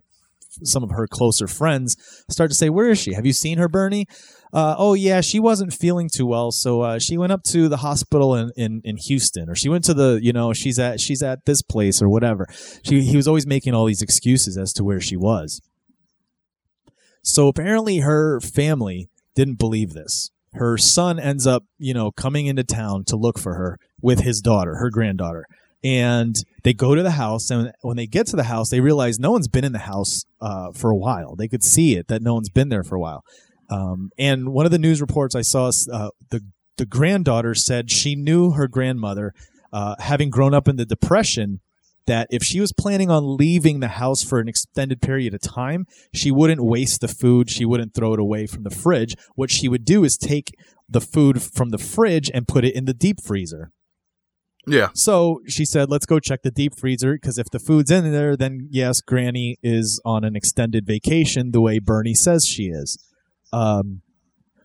some of her closer friends, start to say, "Where is she? Have you seen her, Bernie?" Uh, oh yeah, she wasn't feeling too well, so uh, she went up to the hospital in, in, in Houston, or she went to the you know she's at she's at this place or whatever. She he was always making all these excuses as to where she was. So apparently, her family didn't believe this. Her son ends up, you know, coming into town to look for her with his daughter, her granddaughter. And they go to the house, and when they get to the house, they realize no one's been in the house uh, for a while. They could see it that no one's been there for a while. Um, and one of the news reports I saw, uh, the the granddaughter said she knew her grandmother, uh, having grown up in the Depression, that if she was planning on leaving the house for an extended period of time, she wouldn't waste the food. She wouldn't throw it away from the fridge. What she would do is take the food from the fridge and put it in the deep freezer. Yeah. So she said, let's go check the deep freezer because if the food's in there, then yes, Granny is on an extended vacation the way Bernie says she is. Um,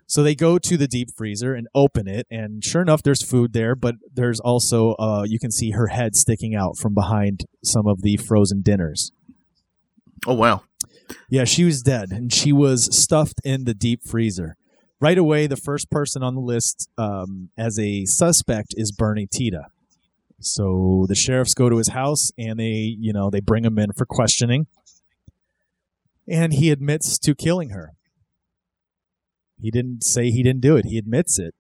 so they go to the deep freezer and open it, and sure enough, there's food there, but there's also, uh, you can see her head sticking out from behind some of the frozen dinners. Oh wow. Yeah, she was dead, and she was stuffed in the deep freezer. Right away, the first person on the list um, as a suspect is Bernie Tiede. So the sheriffs go to his house, and they, you know, they bring him in for questioning, and he admits to killing her. He didn't say he didn't do it. He admits it.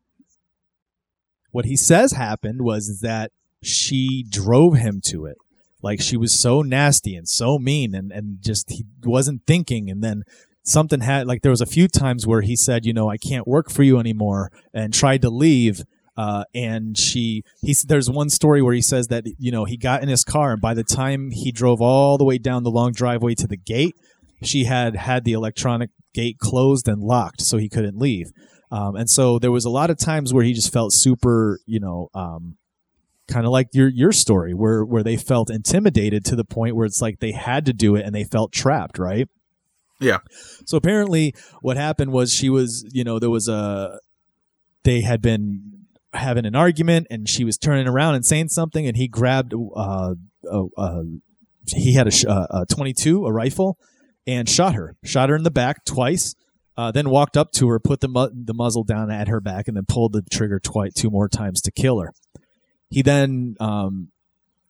What he says happened was that she drove him to it like she was so nasty and so mean and, and just he wasn't thinking and then something had like there was a few times where he said you know i can't work for you anymore and tried to leave uh, and she he's there's one story where he says that you know he got in his car and by the time he drove all the way down the long driveway to the gate she had had the electronic gate closed and locked so he couldn't leave um, and so there was a lot of times where he just felt super you know um, kind of like your your story where where they felt intimidated to the point where it's like they had to do it and they felt trapped right Yeah. so apparently what happened was she was you know there was a they had been having an argument and she was turning around and saying something and he grabbed uh, a, a, he had a, uh, a 22 a rifle and shot her shot her in the back twice uh, then walked up to her put the mu- the muzzle down at her back and then pulled the trigger twice two more times to kill her he then um,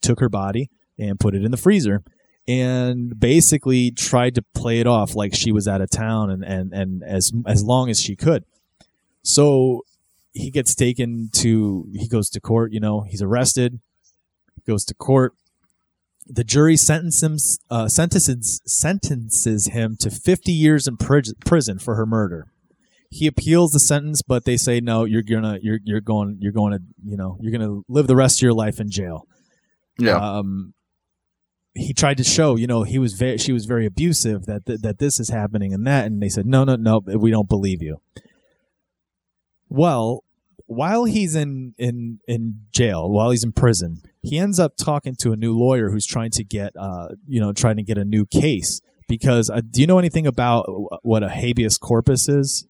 took her body and put it in the freezer and basically tried to play it off like she was out of town and, and, and as as long as she could. So he gets taken to he goes to court, you know, he's arrested, goes to court. The jury sentences him, uh, sentences sentences him to 50 years in pris- prison for her murder he appeals the sentence, but they say no. You're gonna you're you're going you're going to you know you're gonna live the rest of your life in jail. Yeah. Um, he tried to show you know he was very she was very abusive that th- that this is happening and that, and they said no no no we don't believe you. Well, while he's in in in jail, while he's in prison, he ends up talking to a new lawyer who's trying to get uh you know trying to get a new case because uh, do you know anything about what a habeas corpus is?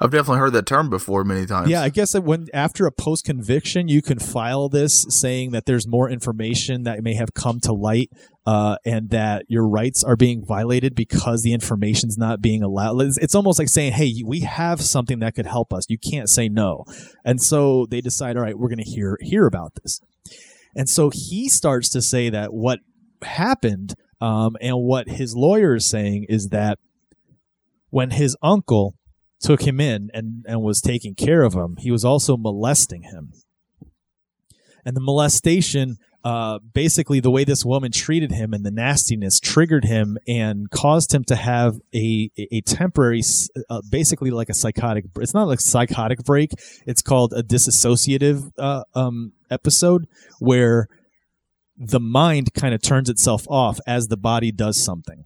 I've definitely heard that term before many times. Yeah, I guess that when after a post conviction, you can file this saying that there's more information that may have come to light, uh, and that your rights are being violated because the information's not being allowed. It's, it's almost like saying, "Hey, we have something that could help us. You can't say no." And so they decide, "All right, we're going to hear hear about this." And so he starts to say that what happened, um, and what his lawyer is saying is that when his uncle took him in and, and was taking care of him, he was also molesting him. And the molestation, uh, basically, the way this woman treated him and the nastiness triggered him and caused him to have a a temporary, uh, basically like a psychotic. It's not like psychotic break. It's called a dissociative uh, um, episode where the mind kind of turns itself off as the body does something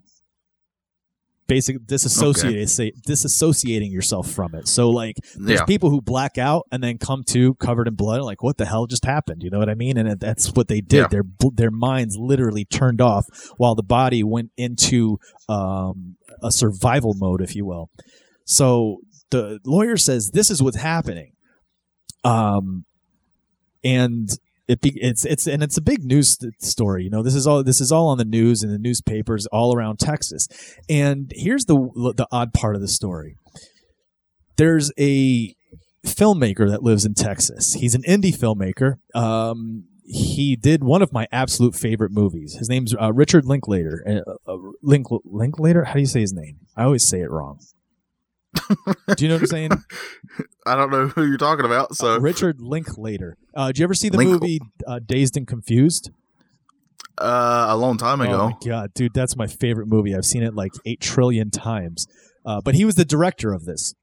basically disassociate say, disassociating yourself from it. So like there's Yeah. people who black out and then come to covered in blood like what the hell just happened? You know what I mean? And that's what they did. Yeah. Their their minds literally turned off while the body went into um, a survival mode if you will. So the lawyer says this is what's happening. Um and it be, it's it's and it's a big news story. You know, this is all this is all on the news and the newspapers all around Texas. And here's the the odd part of the story. There's a filmmaker that lives in Texas. He's an indie filmmaker. Um, he did one of my absolute favorite movies. His name's uh, Richard Linklater. Uh, uh, Link Linklater. How do you say his name? I always say it wrong. [laughs] do you know what I'm saying? [laughs] I don't know [laughs] who you're talking about. So Uh, Richard Linklater. Uh, did you ever see the Link- movie uh, Dazed and Confused? uh, a long time Oh ago. my god, dude, that's my favorite movie. I've seen it like eight trillion times. Uh, but he was the director of this.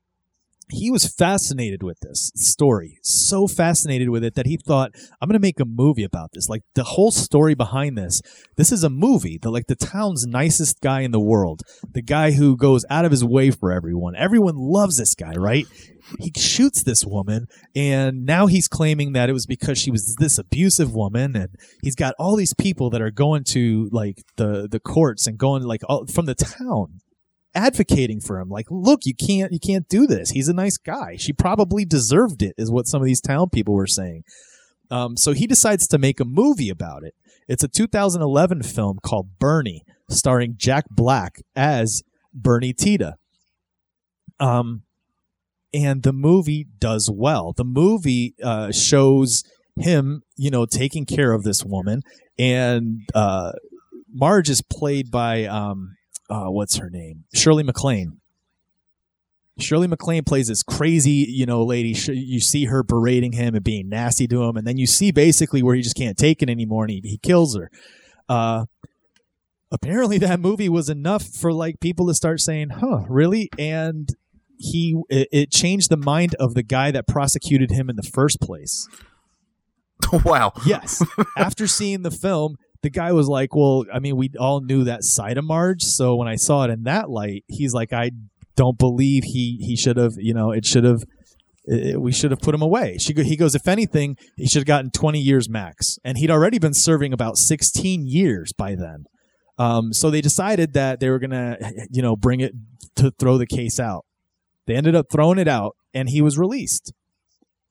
He was fascinated with this story, so fascinated with it that he thought, "I'm going to make a movie about this." Like the whole story behind this. This is a movie. The like the town's nicest guy in the world, the guy who goes out of his way for everyone. Everyone loves this guy, right? He shoots this woman, and now he's claiming that it was because she was this abusive woman, and he's got all these people that are going to like the the courts and going like all, from the town advocating for him. Like look you can't you can't do this. He's a nice guy. She probably deserved it is what some of these town people were saying. Um, so he decides to make a movie about it. It's a 2011 film called bernie starring jack black as bernie Tiede. Um, and the movie does well. The movie uh, shows him you know taking care of this woman. And uh, marge is played by um, uh, what's her name? Shirley MacLaine. Shirley MacLaine plays this crazy, you know, lady. You see her berating him and being nasty to him, and then you see basically where he just can't take it anymore, and he, he kills her. Uh, apparently, that movie was enough for like people to start saying, "Huh, really?" And he it, it changed the mind of the guy that prosecuted him in the first place. [laughs] wow. Yes. After seeing the film, the guy was like, "Well, I mean, we all knew that side of Marge, so when I saw it in that light, he's like, I don't believe he he should have, you know, it should have." We should have put him away. She he goes, if anything, he should have gotten 20 years max. And he'd already been serving about 16 years by then. Um, so they decided that they were going to, you know, bring it to throw the case out. They ended up throwing it out, and he was released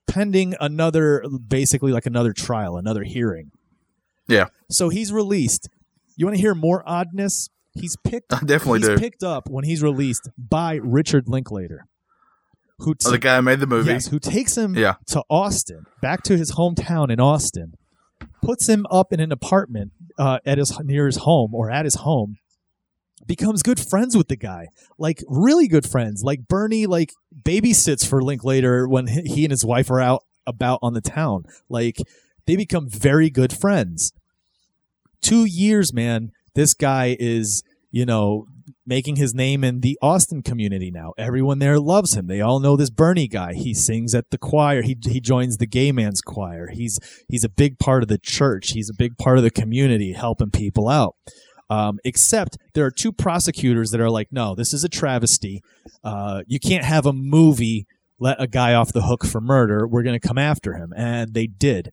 pending another, basically like another trial, another hearing. Yeah. So he's released. You want to hear more oddness? He's picked. I definitely he's do. picked up when he's released by Richard Linklater, who Oh, the guy who made the movie. yes, who takes him Yeah. to Austin, back to his hometown in Austin, puts him up in an apartment uh, at his near his home or at his home, becomes good friends with the guy, like really good friends. Like Bernie, like babysits for Linklater when he he and his wife are out about on the town. Like they become very good friends. Two years, man. This guy is, you know, making his name in the Austin community now. Everyone there loves him. They all know this Bernie guy. He sings at the choir. He he joins the gay man's choir. He's he's a big part of the church. He's a big part of the community, helping people out. Um, except there are two prosecutors that are like, no, this is a travesty. Uh, you can't have a movie let a guy off the hook for murder. We're going to come after him, and they did.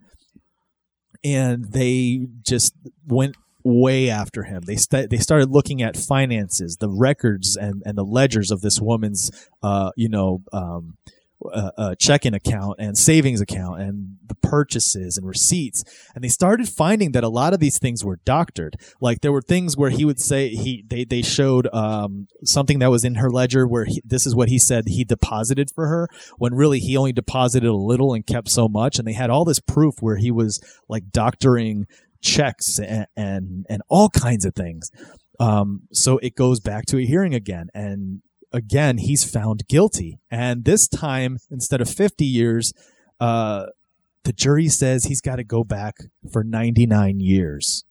And they just went way after him. They st- they started looking at finances, the records and and the ledgers of this woman's uh you know um uh, uh, checking account and savings account and the purchases and receipts. And they started finding that a lot of these things were doctored. Like there were things where he would say he they, they showed um, something that was in her ledger where he, this is what he said he deposited for her when really he only deposited a little and kept so much. And they had all this proof where he was like doctoring checks and and, and all kinds of things. Um, so it goes back to a hearing again. And again, he's found guilty. And this time, instead of 50 years, uh, the jury says he's got to go back for 99 years.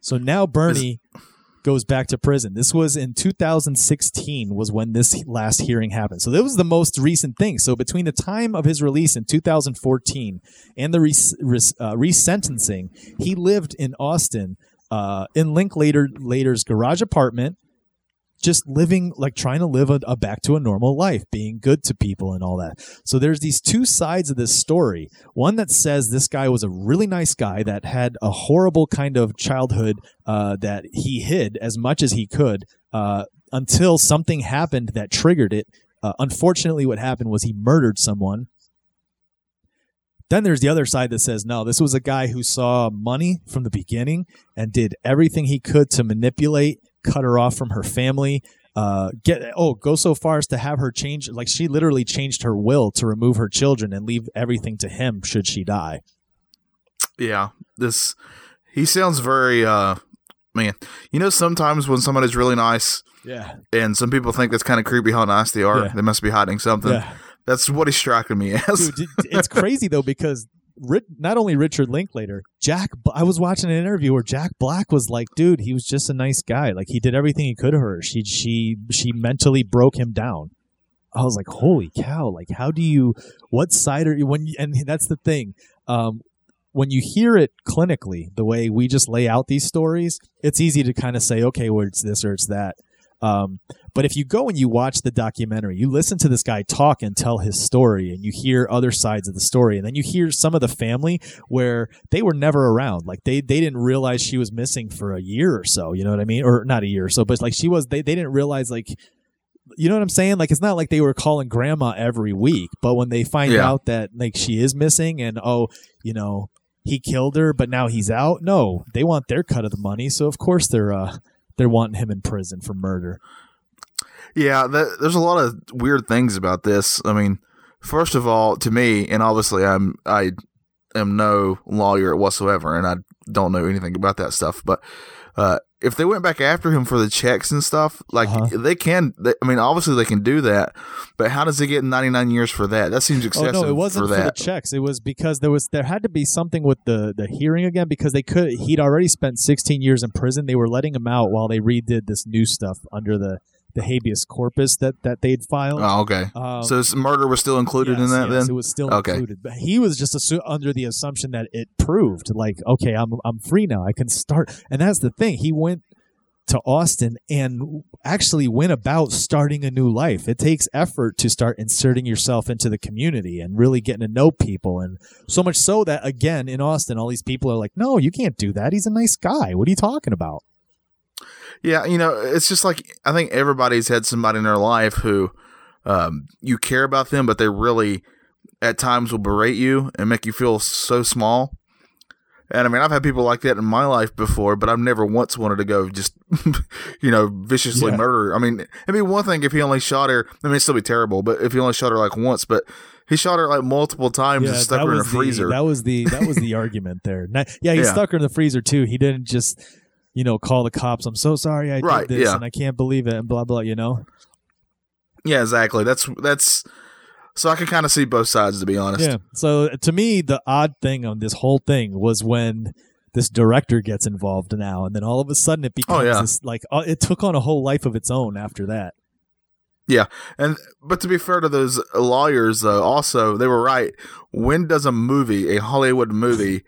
So now Bernie goes back to prison. This was in 2016 was when this last hearing happened. So that was the most recent thing. So between the time of his release in 2014 and the res- res- uh, resentencing, he lived in Austin uh, in Linklater's garage apartment just living like trying to live a, a, back to a normal life being good to people and all that. So there's these two sides of this story. One that says this guy was a really nice guy that had a horrible kind of childhood uh, that he hid as much as he could uh, until something happened that triggered it. Uh, unfortunately what happened was he murdered someone. Then there's the other side that says, no, this was a guy who saw money from the beginning and did everything he could to manipulate cut her off from her family. Uh, get oh, go so far as to have her change. Like she literally changed her will to remove her children and leave everything to him should she die. Yeah, this he sounds very uh man. You know, sometimes when somebody's really nice, yeah, and some people think that's kind of creepy how nice they are. Yeah. They must be hiding something. Yeah. That's what he's striking me as. Dude, [laughs] it's crazy though because not only Richard Linklater, Jack. I was watching an interview where Jack Black was like, "Dude, he was just a nice guy. Like he did everything he could to her. She she she mentally broke him down." I was like, "Holy cow! Like, how do you? What side are you when? And that's the thing. Um, when you hear it clinically, the way we just lay out these stories, it's easy to kind of say, okay, well, it's this or it's that. Um, but if you go and you watch the documentary, you listen to this guy talk and tell his story, and you hear other sides of the story, and then you hear some of the family where they were never around. Like they they didn't realize she was missing for a year or so. You know what I mean? Or not a year or so, but like she was. They they didn't realize like. You know what I'm saying? Like it's not like they were calling grandma every week, but when they find yeah. out that like she is missing and oh, you know, he killed her, but now he's out. No, they want their cut of the money, so of course they're uh they're wanting him in prison for murder. Yeah, that, there's a lot of weird things about this. I mean, first of all, to me, and obviously I'm I am no lawyer whatsoever, and I don't know anything about that stuff. But uh, if they went back after him for the checks and stuff, like uh-huh. they can. They, I mean, obviously they can do that, but how does he get 99 years for that? That seems excessive. Oh no, it wasn't for, for the checks. It was because there was there had to be something with the the hearing again because they could. He'd already spent 16 years in prison. They were letting him out while they redid this new stuff under the the habeas corpus that that they'd filed. Oh, okay. Um, so murder was still included yes, in that. Yes, then it was still okay. included, but he was just assu- under the assumption that it proved like, okay, I'm I'm free now. I can start. And that's the thing. He went to Austin and actually went about starting a new life. It takes effort to start inserting yourself into the community and really getting to know people. And so much so that, again, in Austin, all these people are like, no, you can't do that. He's a nice guy. What are you talking about? Yeah, you know, it's just like I think everybody's had somebody in their life who um, you care about them, but they really at times will berate you and make you feel so small. And I mean, I've had people like that in my life before, but I've never once wanted to go just, [laughs] you know, viciously yeah. murder. I mean, it'd be one thing if he only shot her. I mean, it'd still be terrible, but if he only shot her like once, but he shot her like multiple times yeah, and stuck her in a the, freezer. That was the that was the [laughs] argument there. yeah, he yeah. stuck her in the freezer too. He didn't just you know, call the cops. I'm so sorry I right, did this yeah. and I can't believe it and blah blah, you know. Yeah, exactly. That's that's so I can kind of see both sides to be honest. Yeah. So to me the odd thing on this whole thing was when this director gets involved now and then all of a sudden it oh, becomes oh, yeah. this like uh, it took on a whole life of its own after that. Yeah, and but to be fair to those lawyers, though, also they were right. When does a movie, a Hollywood movie,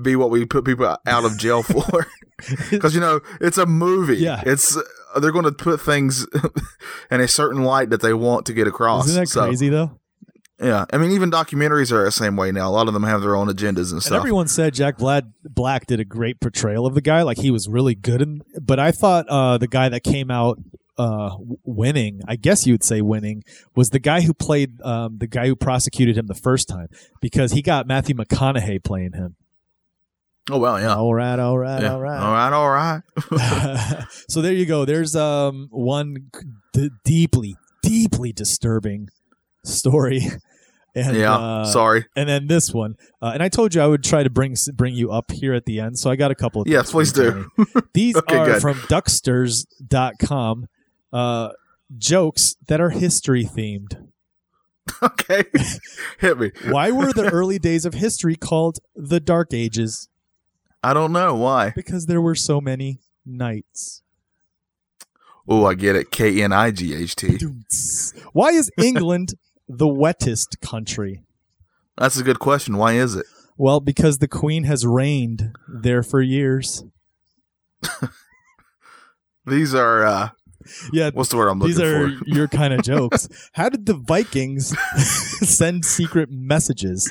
be what we put people out of jail [laughs] for? [laughs] because you know it's a movie. Yeah, it's uh, they're going to put things [laughs] in a certain light that they want to get across. Isn't that so, crazy though? Yeah, I mean, even documentaries are the same way now. A lot of them have their own agendas and And stuff. everyone said Jack Black, Black did a great portrayal of the guy, like he was really good. In, but I thought uh, the guy that came out uh, winning, I guess you would say winning, was the guy who played um, the guy who prosecuted him the first time because he got Matthew McConaughey playing him. Oh well, yeah. All right, all right, yeah. all right. all right, all right. [laughs] [laughs] so there you go. There's um one d- deeply, deeply disturbing story. [laughs] And, yeah, uh, sorry. And then this one, uh, and I told you I would try to bring bring you up here at the end, so I got a couple of Yes, please do. These Okay, are good. from Ducksters.com. Uh, jokes that are history themed. Okay, hit me. Why were the early days of history called the Dark Ages? I don't know why. Because there were so many knights. Oh, I get it. K N I G H T. Why is England the wettest country? That's a good question. Why is it? Well, because the Queen has reigned there for years. [laughs] These are uh, Yeah, what's the word I'm looking these are for? your kind of [laughs] jokes. How did the Vikings [laughs] send secret messages?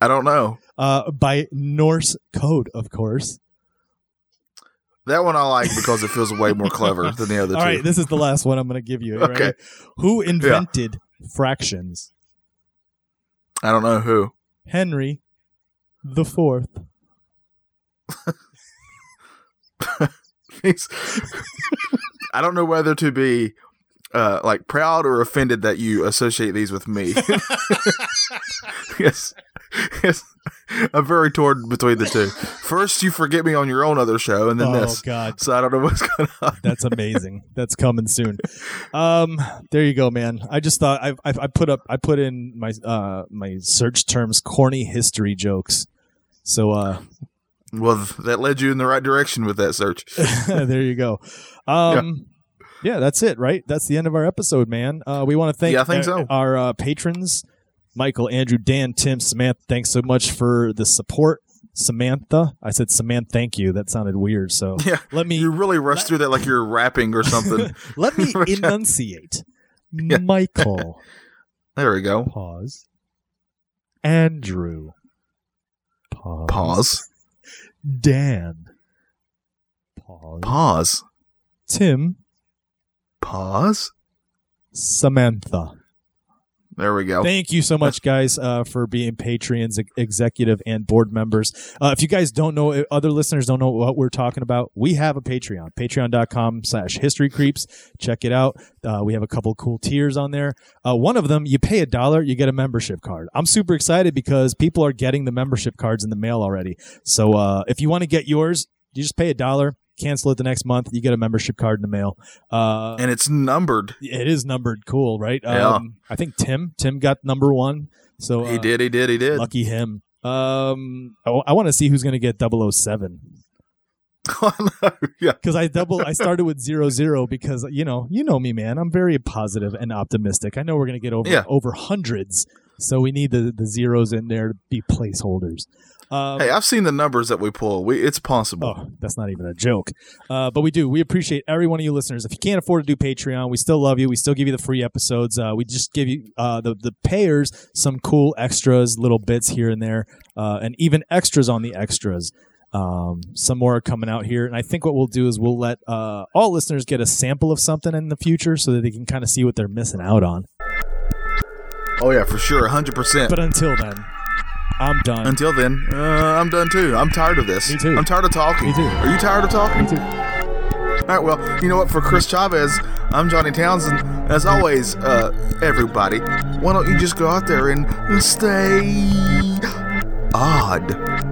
I don't know. Uh, by Norse code, of course. That one I like because it feels way more [laughs] clever than the other All two. right, this is the last one I'm going to give you. Okay. Right? Who invented fractions? I don't know who. Henry the Fourth. [laughs] I don't know whether to be uh, like proud or offended that you associate these with me. [laughs] yes, yes, I'm very torn between the two. First, you forget me on your own other show, and then oh this. God, So I don't know what's going on. that's amazing. that's coming soon. Um, there you go, man. I just thought I, I I put up I put in my uh my search terms corny history jokes. So uh Well, that led you in the right direction with that search. [laughs] there you go. Um, yeah. that's it, right? That's the end of our episode, man. Uh, we want to thank Yeah, I think uh, so. our uh, patrons, Michael, Andrew, Dan, Tim, Samantha. Thanks so much for the support. Samantha, I said Samantha. Thank you. That sounded weird. So [laughs] Yeah, let me you really rushed through that like you're rapping or something. [laughs] let me [laughs] enunciate. Michael, there we go. pause. Andrew, pause. Pause. Dan, pause. Pause. Tim, Pause. Samantha. There we go. Thank you so much, guys, uh, for being Patreons, ex- executive, and board members. Uh, if you guys don't know, other listeners don't know what we're talking about, we have a Patreon, patreon.com slash history creeps. Check it out. Uh, we have a couple cool tiers on there. Uh, one of them, you pay a dollar, you get a membership card. I'm super excited because people are getting the membership cards in the mail already. So uh, if you want to get yours, you just pay a dollar, cancel it the next month, you get a membership card in the mail. Uh, and it's numbered. it is numbered cool, right? Yeah. Um, I think Tim Tim got number one. So He uh, did. He did. He did. Lucky him. Um, I, want to see who's going to get 007 [laughs] yeah. because I double I started with zero zero because you know you know me man I'm very positive and optimistic. I know we're going to get over Yeah. over hundreds, so we need the the zeros in there to be placeholders. Um, Hey, I've seen the numbers that we pull. We it's possible. Oh, that's not even a joke. Uh, but we do. We appreciate every one of you listeners. If you can't afford to do Patreon, we still love you. We still give you the free episodes. Uh, we just give you uh, the the payers some cool extras, little bits here and there, uh, and even extras on the extras. Um, some more are coming out here, and I think what we'll do is we'll let uh, all listeners get a sample of something in the future so that they can kind of see what they're missing out on. Oh yeah, for sure, hundred percent. But until then, I'm done. Until then, uh, I'm done too. I'm tired of this. Me too. I'm tired of talking. Me too. Are you tired of talking? Me too. All right. Well, you know what? For Chris Chavez, I'm Johnny Townsend. As always, uh, everybody, why don't you just go out there and stay odd?